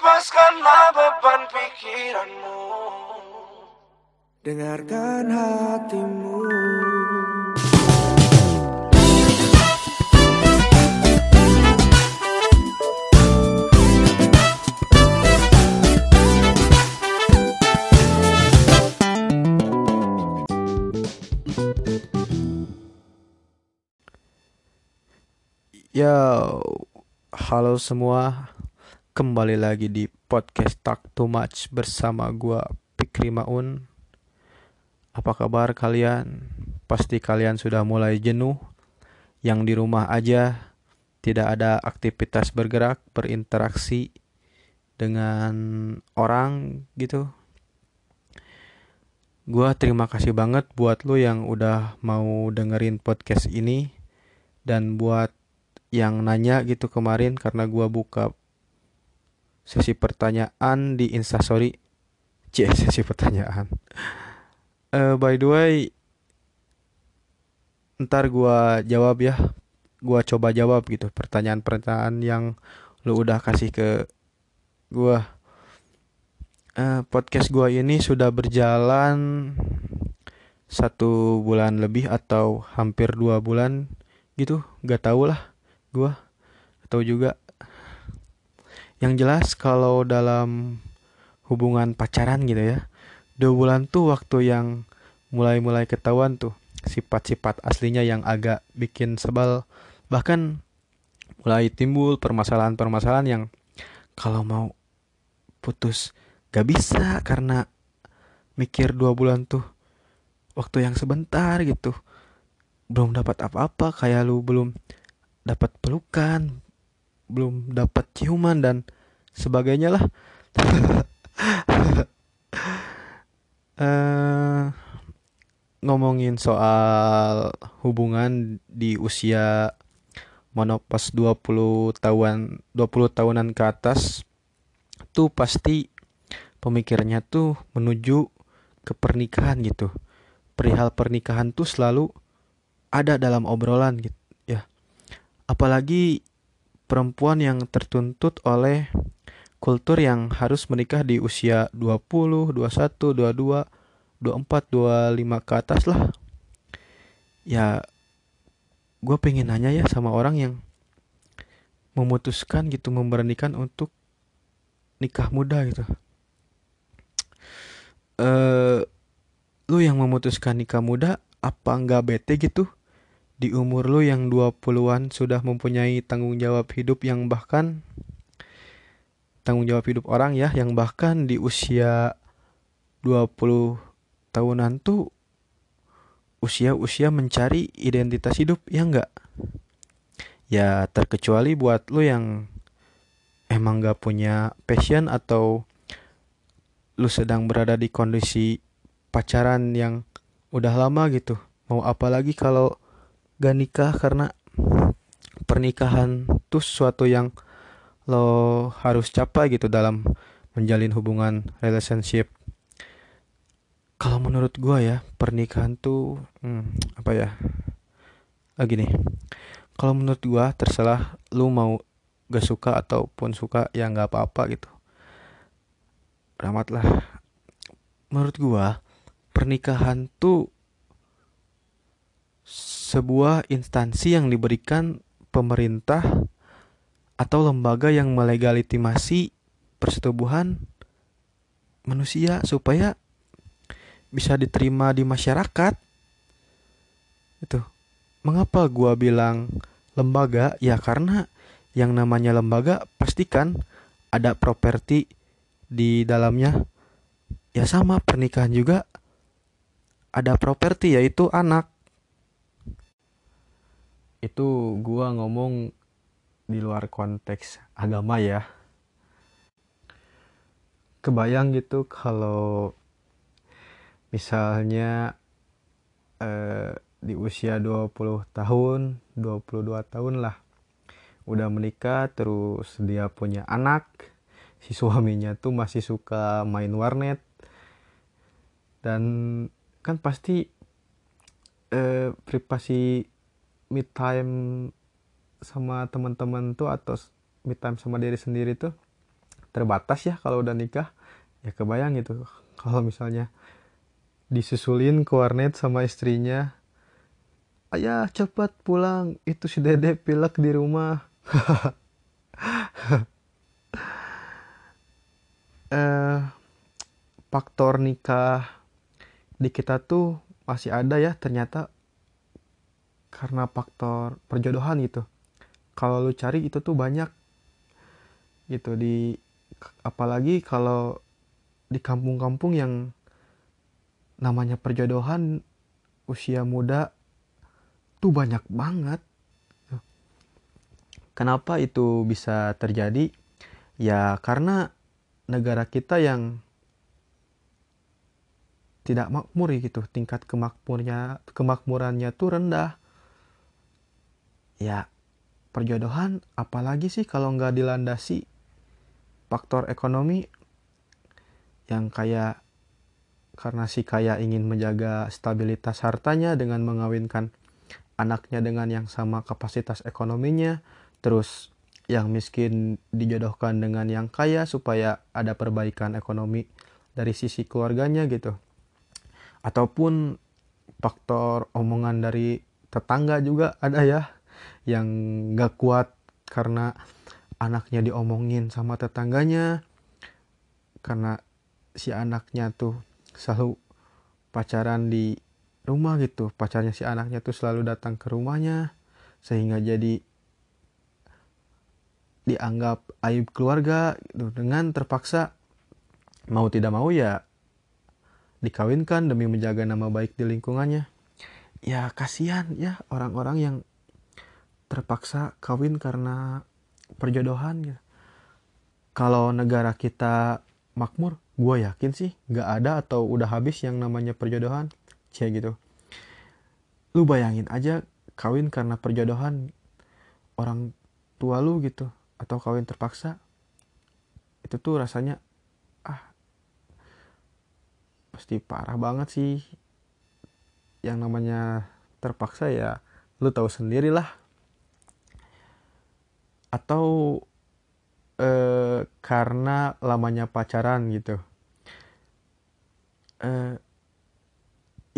Lepaskanlah beban pikiranmu Dengarkan hatimu Yo, halo semua. Kembali lagi di podcast Talk Too Much bersama gua Pikri Maun. Apa kabar kalian? Pasti kalian sudah mulai jenuh yang di rumah aja tidak ada aktivitas bergerak, berinteraksi dengan orang gitu. Gua terima kasih banget buat lo yang udah mau dengerin podcast ini dan buat yang nanya gitu kemarin karena gua buka sesi pertanyaan di instastory c sesi pertanyaan. Uh, by the way ntar gua jawab ya. Gua coba jawab gitu pertanyaan-pertanyaan yang lu udah kasih ke gua. Uh, podcast gua ini sudah berjalan satu bulan lebih atau hampir dua bulan gitu. Gak tau lah gua. Atau juga yang jelas kalau dalam hubungan pacaran gitu ya dua bulan tuh waktu yang mulai-mulai ketahuan tuh sifat-sifat aslinya yang agak bikin sebal bahkan mulai timbul permasalahan-permasalahan yang kalau mau putus gak bisa karena mikir dua bulan tuh waktu yang sebentar gitu. Belum dapat apa-apa kayak lu belum dapat pelukan, belum dapat ciuman dan sebagainya lah. uh, ngomongin soal hubungan di usia monopas 20 tahun 20 tahunan ke atas tuh pasti pemikirannya tuh menuju ke pernikahan gitu. Perihal pernikahan tuh selalu ada dalam obrolan gitu apalagi perempuan yang tertuntut oleh kultur yang harus menikah di usia 20, 21, 22, 24, 25 ke atas lah. Ya gue pengen nanya ya sama orang yang memutuskan gitu memberanikan untuk nikah muda gitu. Eh lu yang memutuskan nikah muda apa nggak bete gitu? Di umur lu yang 20-an sudah mempunyai tanggung jawab hidup yang bahkan tanggung jawab hidup orang ya yang bahkan di usia 20 tahunan tuh usia-usia mencari identitas hidup ya enggak ya terkecuali buat lu yang emang gak punya passion atau lu sedang berada di kondisi pacaran yang udah lama gitu. Mau apalagi kalau gak nikah karena pernikahan tuh suatu yang lo harus capai gitu dalam menjalin hubungan relationship. Kalau menurut gua ya pernikahan tuh hmm, apa ya? Lagi ah, nih kalau menurut gua terserah lu mau gak suka ataupun suka ya nggak apa-apa gitu. Lah menurut gua pernikahan tuh sebuah instansi yang diberikan pemerintah atau lembaga yang melegalitimasi persetubuhan manusia supaya bisa diterima di masyarakat. Itu. Mengapa gua bilang lembaga? Ya karena yang namanya lembaga pastikan ada properti di dalamnya. Ya sama pernikahan juga ada properti yaitu anak itu gua ngomong di luar konteks agama ya. Kebayang gitu kalau misalnya eh, di usia 20 tahun 22 tahun lah udah menikah terus dia punya anak si suaminya tuh masih suka main warnet dan kan pasti eh, privasi me time sama teman-teman tuh atau me time sama diri sendiri tuh terbatas ya kalau udah nikah. Ya kebayang gitu. Kalau misalnya disusulin ke warnet sama istrinya ayah cepat pulang. Itu si dede pilek di rumah. Eh faktor nikah di kita tuh masih ada ya ternyata karena faktor perjodohan gitu. Kalau lu cari itu tuh banyak. Gitu di apalagi kalau di kampung-kampung yang namanya perjodohan usia muda tuh banyak banget. Kenapa itu bisa terjadi? Ya karena negara kita yang tidak makmur gitu. Tingkat kemakmurnya kemakmurannya tuh rendah ya perjodohan apalagi sih kalau nggak dilandasi faktor ekonomi yang kayak karena si kaya ingin menjaga stabilitas hartanya dengan mengawinkan anaknya dengan yang sama kapasitas ekonominya terus yang miskin dijodohkan dengan yang kaya supaya ada perbaikan ekonomi dari sisi keluarganya gitu. Ataupun faktor omongan dari tetangga juga ada ya yang gak kuat karena anaknya diomongin sama tetangganya. Karena si anaknya tuh selalu pacaran di rumah gitu. Pacarnya si anaknya tuh selalu datang ke rumahnya sehingga jadi dianggap aib keluarga gitu. dengan terpaksa mau tidak mau ya dikawinkan demi menjaga nama baik di lingkungannya. Ya kasihan ya orang-orang yang terpaksa kawin karena perjodohan gitu. kalau negara kita makmur gue yakin sih nggak ada atau udah habis yang namanya perjodohan cia gitu lu bayangin aja kawin karena perjodohan orang tua lu gitu atau kawin terpaksa itu tuh rasanya ah pasti parah banget sih yang namanya terpaksa ya lu tahu sendiri lah atau eh, karena lamanya pacaran gitu. Eh,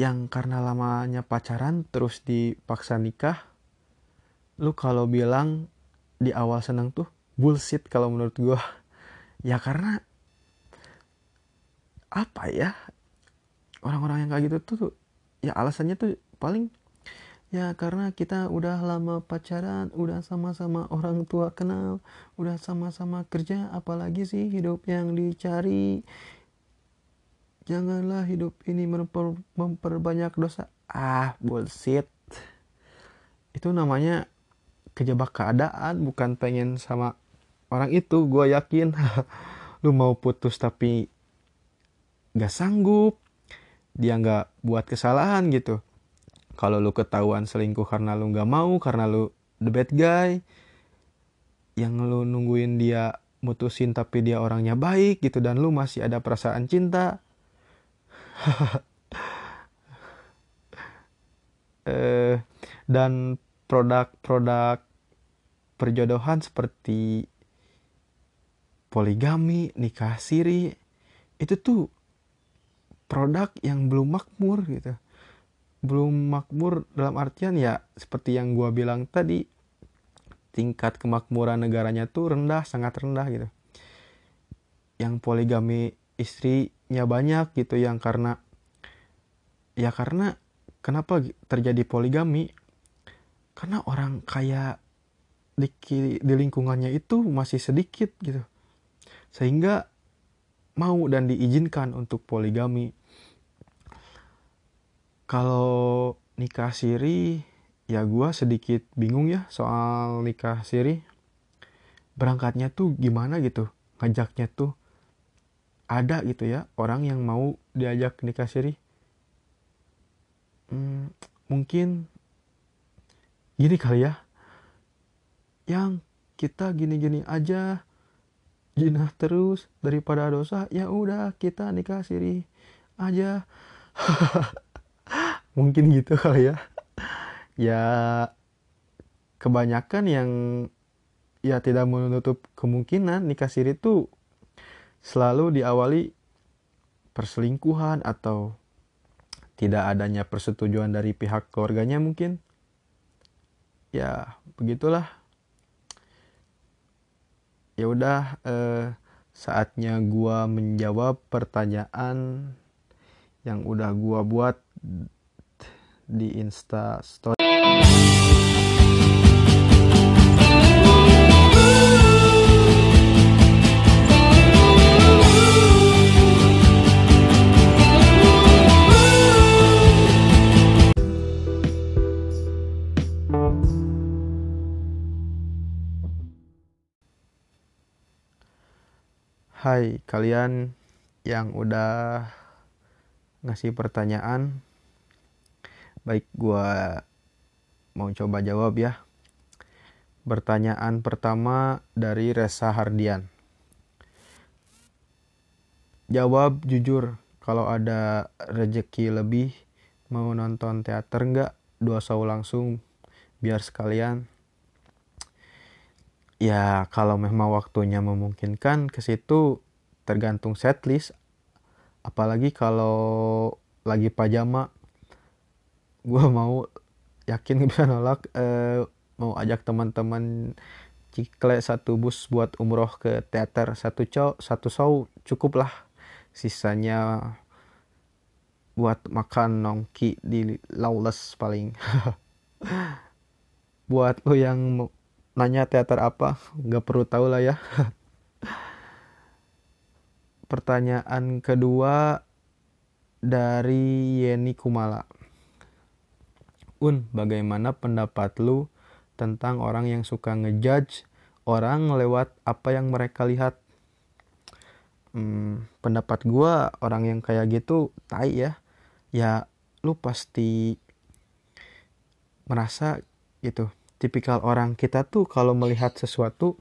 yang karena lamanya pacaran terus dipaksa nikah lu kalau bilang di awal senang tuh bullshit kalau menurut gue ya karena apa ya orang-orang yang kayak gitu tuh ya alasannya tuh paling ya karena kita udah lama pacaran udah sama-sama orang tua kenal udah sama-sama kerja apalagi sih hidup yang dicari. Janganlah hidup ini memper, memperbanyak dosa. Ah bullshit. Itu namanya kejebak keadaan bukan pengen sama orang itu gue yakin. Lu mau putus tapi gak sanggup dia nggak buat kesalahan gitu kalau lu ketahuan selingkuh karena lu nggak mau karena lu the bad guy yang lu nungguin dia mutusin tapi dia orangnya baik gitu dan lu masih ada perasaan cinta eh, dan produk-produk perjodohan seperti poligami, nikah siri itu tuh produk yang belum makmur gitu. Belum makmur dalam artian ya seperti yang gua bilang tadi tingkat kemakmuran negaranya tuh rendah, sangat rendah gitu. Yang poligami istrinya banyak gitu yang karena ya karena kenapa terjadi poligami? Karena orang kaya di, di lingkungannya itu masih sedikit gitu. Sehingga mau dan diizinkan untuk poligami kalau nikah siri ya gue sedikit bingung ya soal nikah siri. Berangkatnya tuh gimana gitu? Ngajaknya tuh ada gitu ya orang yang mau diajak nikah siri? Hmm, mungkin gini kali ya. Yang kita gini-gini aja jinah terus daripada dosa ya udah kita nikah siri aja mungkin gitu kali ya. Ya kebanyakan yang ya tidak menutup kemungkinan nikah siri itu selalu diawali perselingkuhan atau tidak adanya persetujuan dari pihak keluarganya mungkin. Ya begitulah. Ya udah eh, saatnya gua menjawab pertanyaan yang udah gua buat di Insta Story. Hai kalian yang udah ngasih pertanyaan Baik gua mau coba jawab ya. Pertanyaan pertama dari Resa Hardian. Jawab jujur kalau ada rejeki lebih mau nonton teater nggak? Dua show langsung biar sekalian. Ya kalau memang waktunya memungkinkan ke situ tergantung setlist. Apalagi kalau lagi pajama gue mau yakin bisa nolak eh, mau ajak teman-teman cikle satu bus buat umroh ke teater. Satu cow satu show cukup lah. Sisanya buat makan nongki di Lawless paling. Buat lo yang nanya teater apa nggak perlu tahu lah ya. Pertanyaan kedua dari Yeni Kumala Un bagaimana pendapat lu tentang orang yang suka ngejudge orang lewat apa yang mereka lihat? Hmm, pendapat gua orang yang kayak gitu tai ya. Ya lu pasti merasa gitu. Tipikal orang kita tuh kalau melihat sesuatu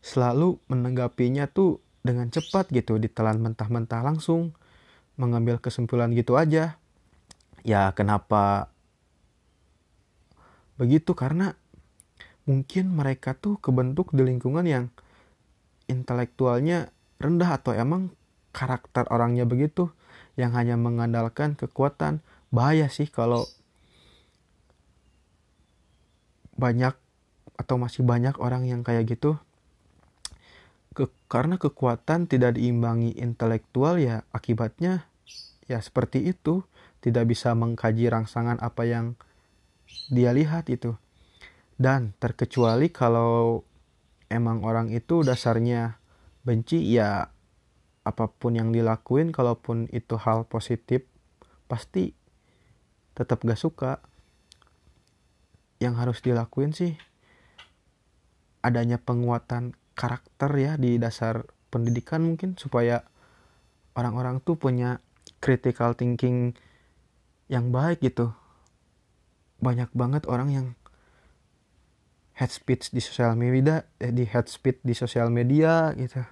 selalu menanggapinya tuh dengan cepat gitu ditelan mentah-mentah langsung mengambil kesimpulan gitu aja. Ya kenapa begitu karena mungkin mereka tuh kebentuk di lingkungan yang intelektualnya rendah atau emang karakter orangnya begitu yang hanya mengandalkan kekuatan. Bahaya sih kalau banyak atau masih banyak orang yang kayak gitu. Ke, karena kekuatan tidak diimbangi intelektual ya akibatnya ya seperti itu. Tidak bisa mengkaji rangsangan apa yang dia lihat itu. Dan terkecuali kalau emang orang itu dasarnya benci ya apa pun yang dilakuin kalaupun itu hal positif pasti tetap gak suka. Yang harus dilakuin sih adanya penguatan karakter ya di dasar pendidikan mungkin supaya orang-orang tuh punya critical thinking yang baik gitu banyak banget orang yang head speech di sosial media eh, di head speech di sosial media gitu.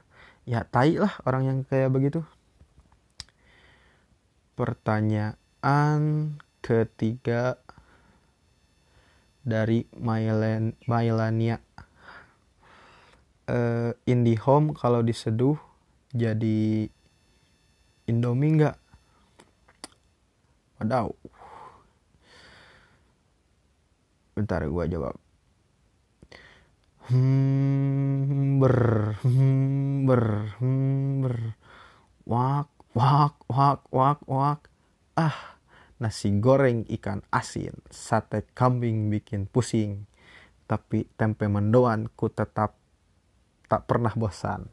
Ya tai lah orang yang kayak begitu. Pertanyaan ketiga dari Mylan Mylania uh, IndiHome kalau diseduh jadi Indomie nggak? Wadaw bentar gua jawab. Hmm ber hmm ber hmm ber wak wak wak wak wak. Ah nasi goreng ikan asin. Sate kambing bikin pusing. Tapi tempe mendoan ku tetap tak pernah bosan.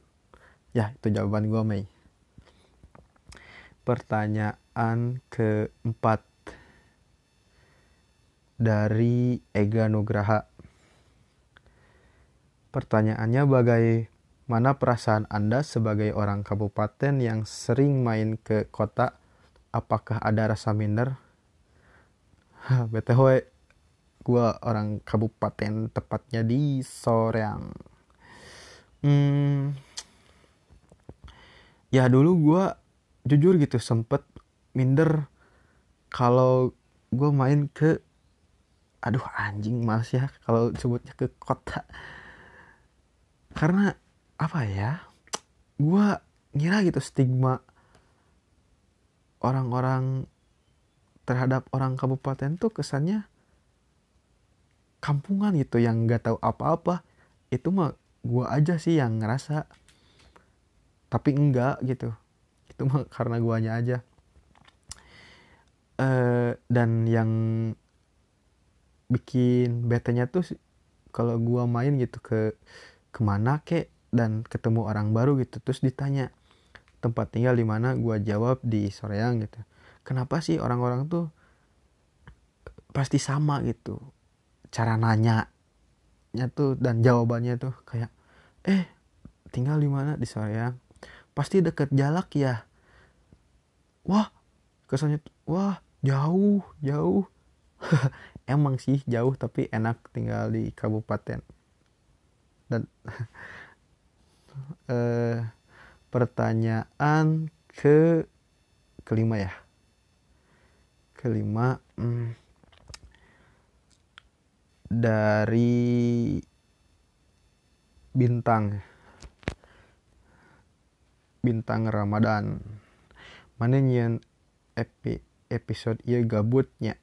Ya itu jawaban gue Mei. Pertanyaan keempat dari Ega Nugraha Pertanyaannya bagaimana perasaan Anda sebagai orang kabupaten yang sering main ke kota? Apakah ada rasa minder? BTW, gue orang kabupaten tepatnya di Soreang. Hmm, ya dulu gue jujur gitu sempet minder kalau gue main ke aduh anjing males ya kalau sebutnya ke kota. Karena apa ya gue ngira gitu stigma orang-orang terhadap orang kabupaten tuh kesannya kampungan gitu yang nggak tahu apa-apa. Itu mah gua aja sih yang ngerasa. Tapi enggak gitu. Itu mah karena guanya aja. Eh dan yang bikin betenya tuh kalau gua main gitu ke ke mana kek dan ketemu orang baru gitu. Terus ditanya tempat tinggal di mana? Gua jawab di Soreang gitu. Kenapa sih orang-orang tuh pasti sama gitu? Cara nanya nya tuh dan jawabannya tuh kayak eh tinggal di mana? Di Soreang. Pasti deket Jalak ya. Wah kesannya tuh, wah jauh jauh emang sih jauh tapi enak tinggal di kabupaten. Dan eh, pertanyaan ke kelima ya. Kelima hmm, dari bintang. Bintang Ramadan. Mana nyian epi, episode iya gabutnya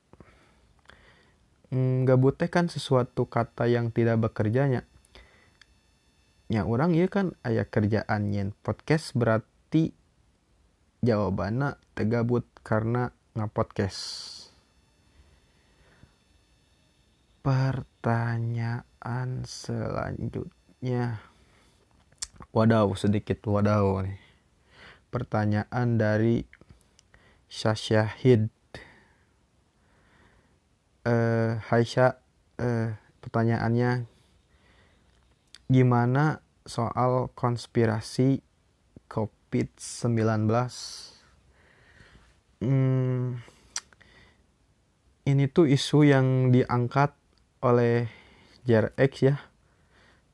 hmm, gabut kan sesuatu kata yang tidak bekerjanya. Nya orang iya kan ayah kerjaan nyen podcast berarti jawabannya tegabut karena ngapodcast. Pertanyaan selanjutnya. Wadaw sedikit wadaw nih. Pertanyaan dari Syahid eh Hai Syah eh, pertanyaannya gimana soal konspirasi COVID-19 hmm, ini tuh isu yang diangkat oleh JRX ya.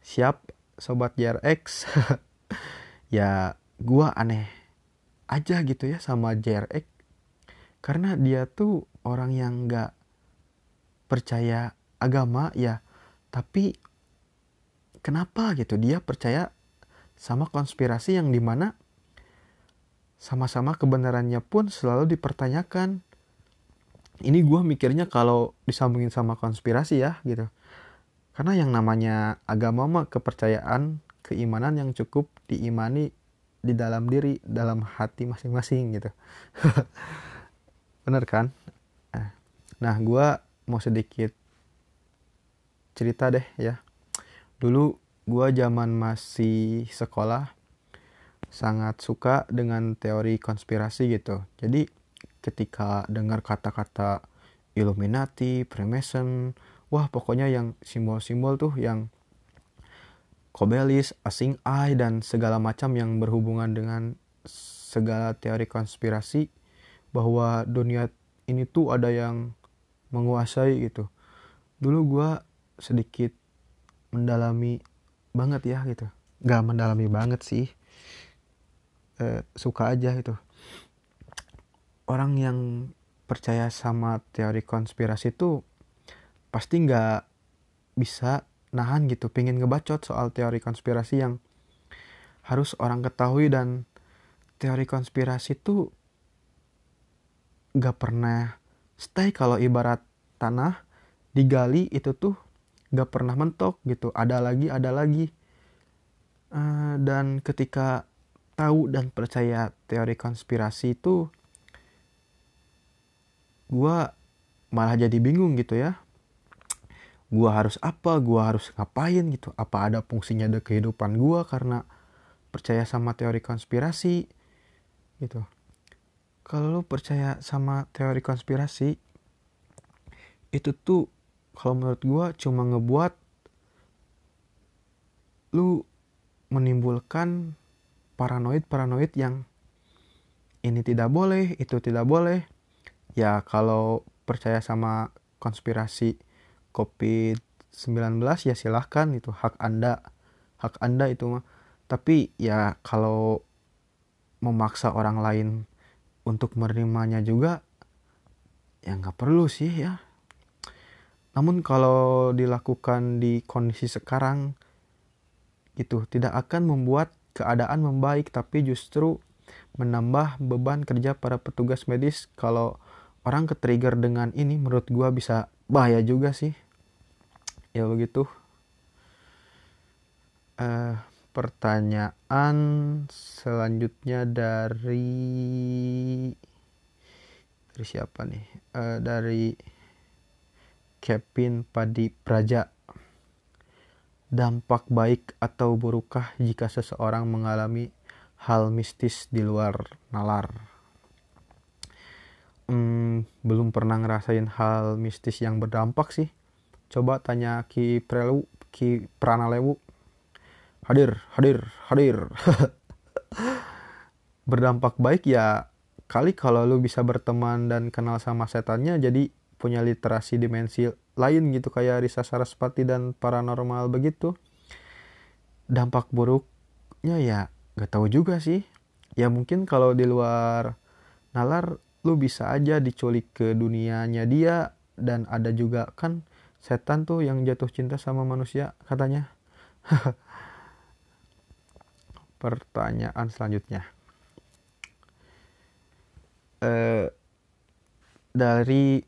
Siap sobat JRX ya gua aneh aja gitu ya sama JRX karena dia tuh orang yang nggak percaya agama ya. Tapi kenapa gitu? Dia percaya sama konspirasi yang di mana sama-sama kebenarannya pun selalu dipertanyakan. Ini gue mikirnya kalau disambungin sama konspirasi ya gitu. Karena yang namanya agama mah kepercayaan keimanan yang cukup diimani di dalam diri dalam hati masing-masing gitu. Bener kan? Nah gue mau sedikit cerita deh ya. Dulu gua zaman masih sekolah sangat suka dengan teori konspirasi gitu. Jadi ketika dengar kata-kata Illuminati, Freemason, wah pokoknya yang simbol-simbol tuh yang kobelis, asing eye dan segala macam yang berhubungan dengan segala teori konspirasi bahwa dunia ini tuh ada yang menguasai gitu. Dulu gua sedikit mendalami banget ya gitu. Nggak mendalami banget sih. E, suka aja gitu. Orang yang percaya sama teori konspirasi tuh pasti nggak bisa nahan gitu. Pengen ngebacot soal teori konspirasi yang harus orang ketahui dan teori konspirasi tuh nggak pernah stay kalau ibarat tanah digali itu tuh nggak pernah mentok gitu. Ada lagi ada lagi. Uh, dan ketika tahu dan percaya teori konspirasi itu gue malah jadi bingung gitu ya. Gue harus apa? Gue harus ngapain gitu? Apa ada fungsinya di kehidupan gue karena percaya sama teori konspirasi? Gitu kalau lu percaya sama teori konspirasi itu tuh kalau menurut gue cuma ngebuat lu menimbulkan paranoid-paranoid yang ini tidak boleh, itu tidak boleh. Ya kalau percaya sama konspirasi COVID-19 ya silahkan itu hak Anda. Hak Anda itu mah. Tapi ya kalau memaksa orang lain untuk menerimanya juga ya nggak perlu sih ya. Namun kalau dilakukan di kondisi sekarang itu tidak akan membuat keadaan membaik tapi justru menambah beban kerja para petugas medis. Kalau orang ke trigger dengan ini menurut gua bisa bahaya juga sih. Ya begitu. Uh, pertanyaan selanjutnya dari dari siapa nih uh, dari Kevin Padi Praja dampak baik atau burukkah jika seseorang mengalami hal mistis di luar nalar? Hmm, belum pernah ngerasain hal mistis yang berdampak sih. Coba tanya Ki Prelu, Ki Pranalewu. Hadir, hadir, hadir. berdampak baik ya kali kalau lu bisa berteman dan kenal sama setannya jadi punya literasi dimensi lain gitu kayak Risa Sarasvati dan paranormal begitu. Dampak buruknya ya gak tahu juga sih. Ya mungkin kalau di luar nalar lu bisa aja diculik ke dunianya dia dan ada juga kan setan tuh yang jatuh cinta sama manusia katanya pertanyaan selanjutnya. Eh, dari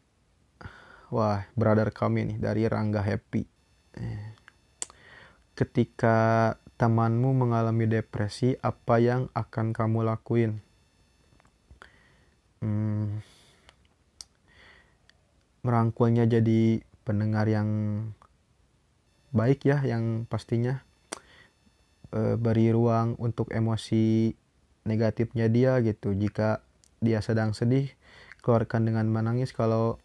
wah brother kami nih dari Rangga Happy. Ketika temanmu mengalami depresi apa yang akan kamu lakuin? Hmm, merangkulnya jadi pendengar yang baik ya yang pastinya e, beri ruang untuk emosi negatifnya dia gitu. Jika dia sedang sedih keluarkan dengan menangis. Kalau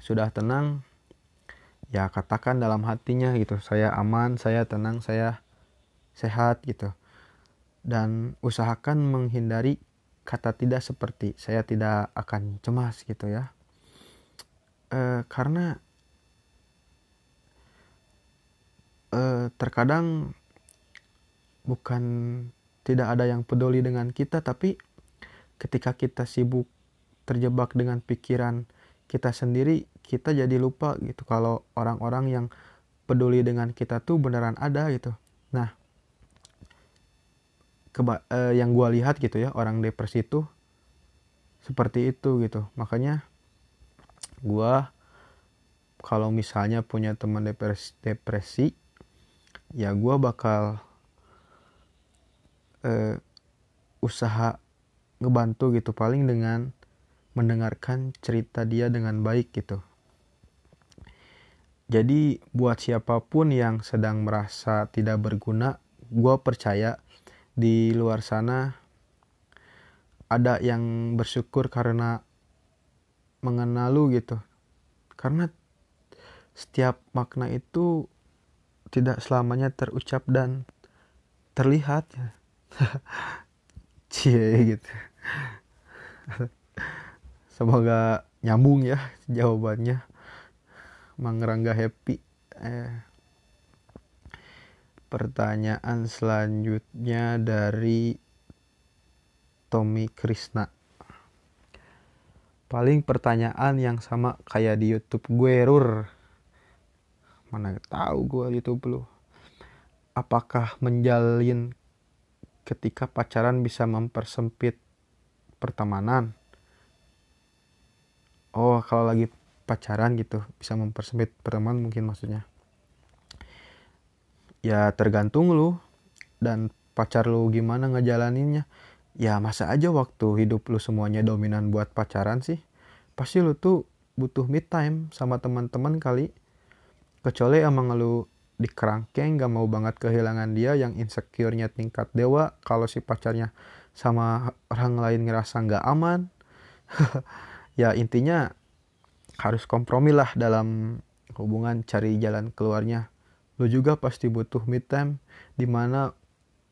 sudah tenang ya katakan dalam hatinya gitu saya aman saya tenang saya sehat gitu. Dan usahakan menghindari kata tidak seperti saya tidak akan cemas gitu ya. E, karena e, terkadang bukan tidak ada yang peduli dengan kita tapi ketika kita sibuk terjebak dengan pikiran kita sendiri kita jadi lupa gitu. Kalau orang-orang yang peduli dengan kita tuh beneran ada gitu. Nah keba eh, yang gue lihat gitu ya orang depresi itu seperti itu gitu. Makanya gue kalau misalnya punya teman depresi, depresi ya gue bakal eh, usaha ngebantu gitu paling dengan mendengarkan cerita dia dengan baik gitu. Jadi buat siapa pun yang sedang merasa tidak berguna, gue percaya di luar sana ada yang bersyukur karena mengenal lu gitu. Karena setiap makna itu tidak selamanya terucap dan terlihat ya. Cie gitu. Semoga nyambung ya jawabannya. Mangrangga happy. Eh. pertanyaan selanjutnya dari Tommy Krishna. Paling pertanyaan yang sama kayak di YouTube gue Rur. Mana tahu gue YouTube lu. Apakah menjalin ketika pacaran bisa mempersempit pertemanan. Oh kalau lagi pacaran gitu bisa mempersempit pertemuan mungkin maksudnya. Ya tergantung lu dan pacar lu gimana ngejalaninnya. Ya masa aja waktu hidup lu semuanya dominan buat pacaran sih pasti lu tuh butuh mid time sama teman-teman kali. Kecuali emang lu di kerangkeng gak mau banget kehilangan dia yang insecure-nya tingkat dewa kalau si pacarnya sama orang lain ngerasa nggak aman ya intinya harus kompromi lah dalam hubungan cari jalan keluarnya. Lu juga pasti butuh mid time di mana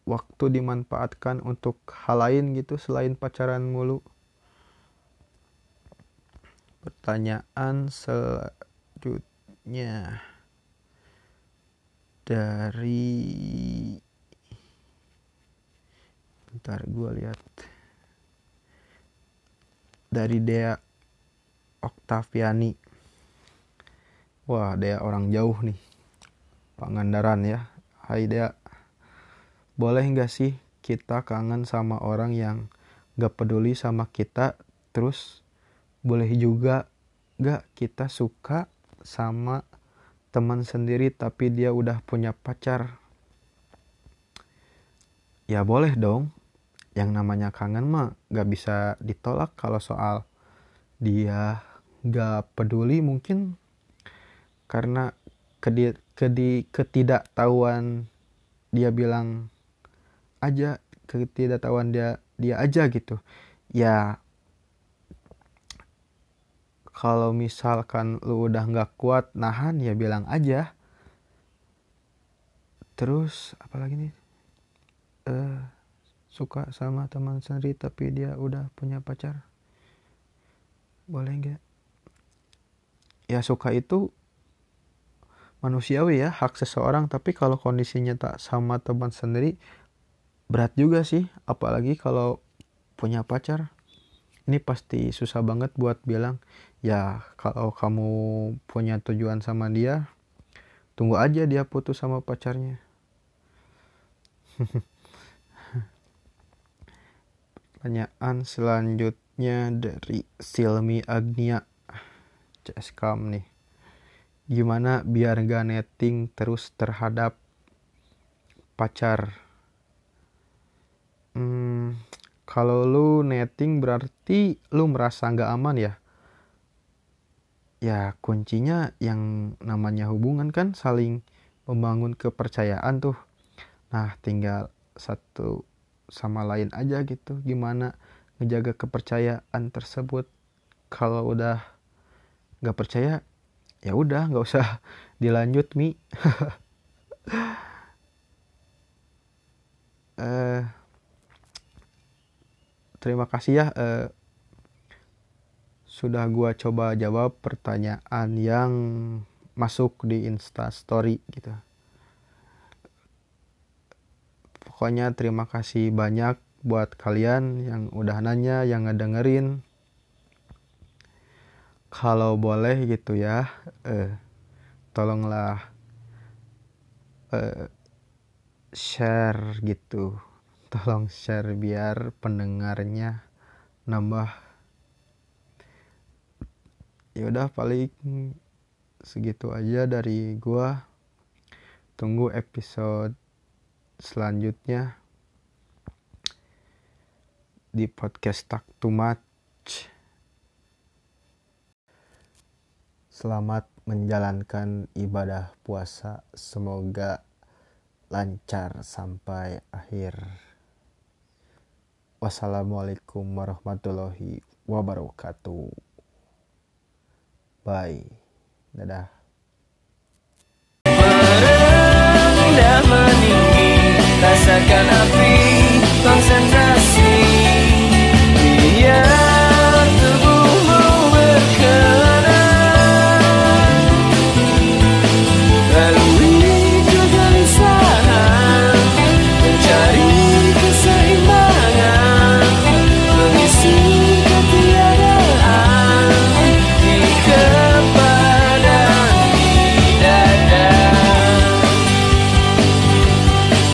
waktu dimanfaatkan untuk hal lain gitu selain pacaran mulu. Pertanyaan selanjutnya dari bentar gue lihat. Dari Dea Oktaviani. Wah dia orang jauh nih. Pangandaran ya. Hai dia boleh nggak sih kita kangen sama orang yang gak peduli sama kita terus boleh juga gak kita suka sama teman sendiri tapi dia udah punya pacar. Ya boleh dong. Yang namanya kangen mah gak bisa ditolak kalau soal dia gak peduli mungkin. Karena kedi, ketidaktahuan dia bilang aja ketidaktahuan dia dia aja gitu. Ya kalau misalkan lu udah nggak kuat nahan ya bilang aja. Terus apalagi nih? Uh, suka sama teman sendiri tapi dia udah punya pacar. Boleh nggak? Ya suka itu manusiawi ya hak seseorang. Tapi kalau kondisinya tak sama teman sendiri berat juga sih. Apalagi kalau punya pacar ini pasti susah banget buat bilang ya kalau kamu punya tujuan sama dia tunggu aja dia putus sama pacarnya. Pertanyaan selanjutnya dari Silmi Agnia CSKM nih. Gimana biar gak netting terus terhadap pacar? Hmm, kalau lu netting berarti lu merasa nggak aman ya? Ya kuncinya yang namanya hubungan kan saling membangun kepercayaan tuh. Nah tinggal satu sama lain aja gitu gimana ngejaga kepercayaan tersebut kalau udah nggak percaya ya udah nggak usah dilanjut mi terima kasih ya eh, sudah gua coba jawab pertanyaan yang masuk di Insta Story gitu. Pokoknya terima kasih banyak buat kalian yang udah nanya, yang ngedengerin. Kalau boleh gitu ya, eh, tolonglah eh, share gitu tolong share biar pendengarnya nambah. Ya udah paling segitu aja dari gua. Tunggu episode selanjutnya di podcast tak too much. Selamat menjalankan ibadah puasa. Semoga lancar sampai akhir Wassalamualaikum warahmatullahi wabarakatuh. Bye. Dadah. Rasakan api konsentrasi. Biar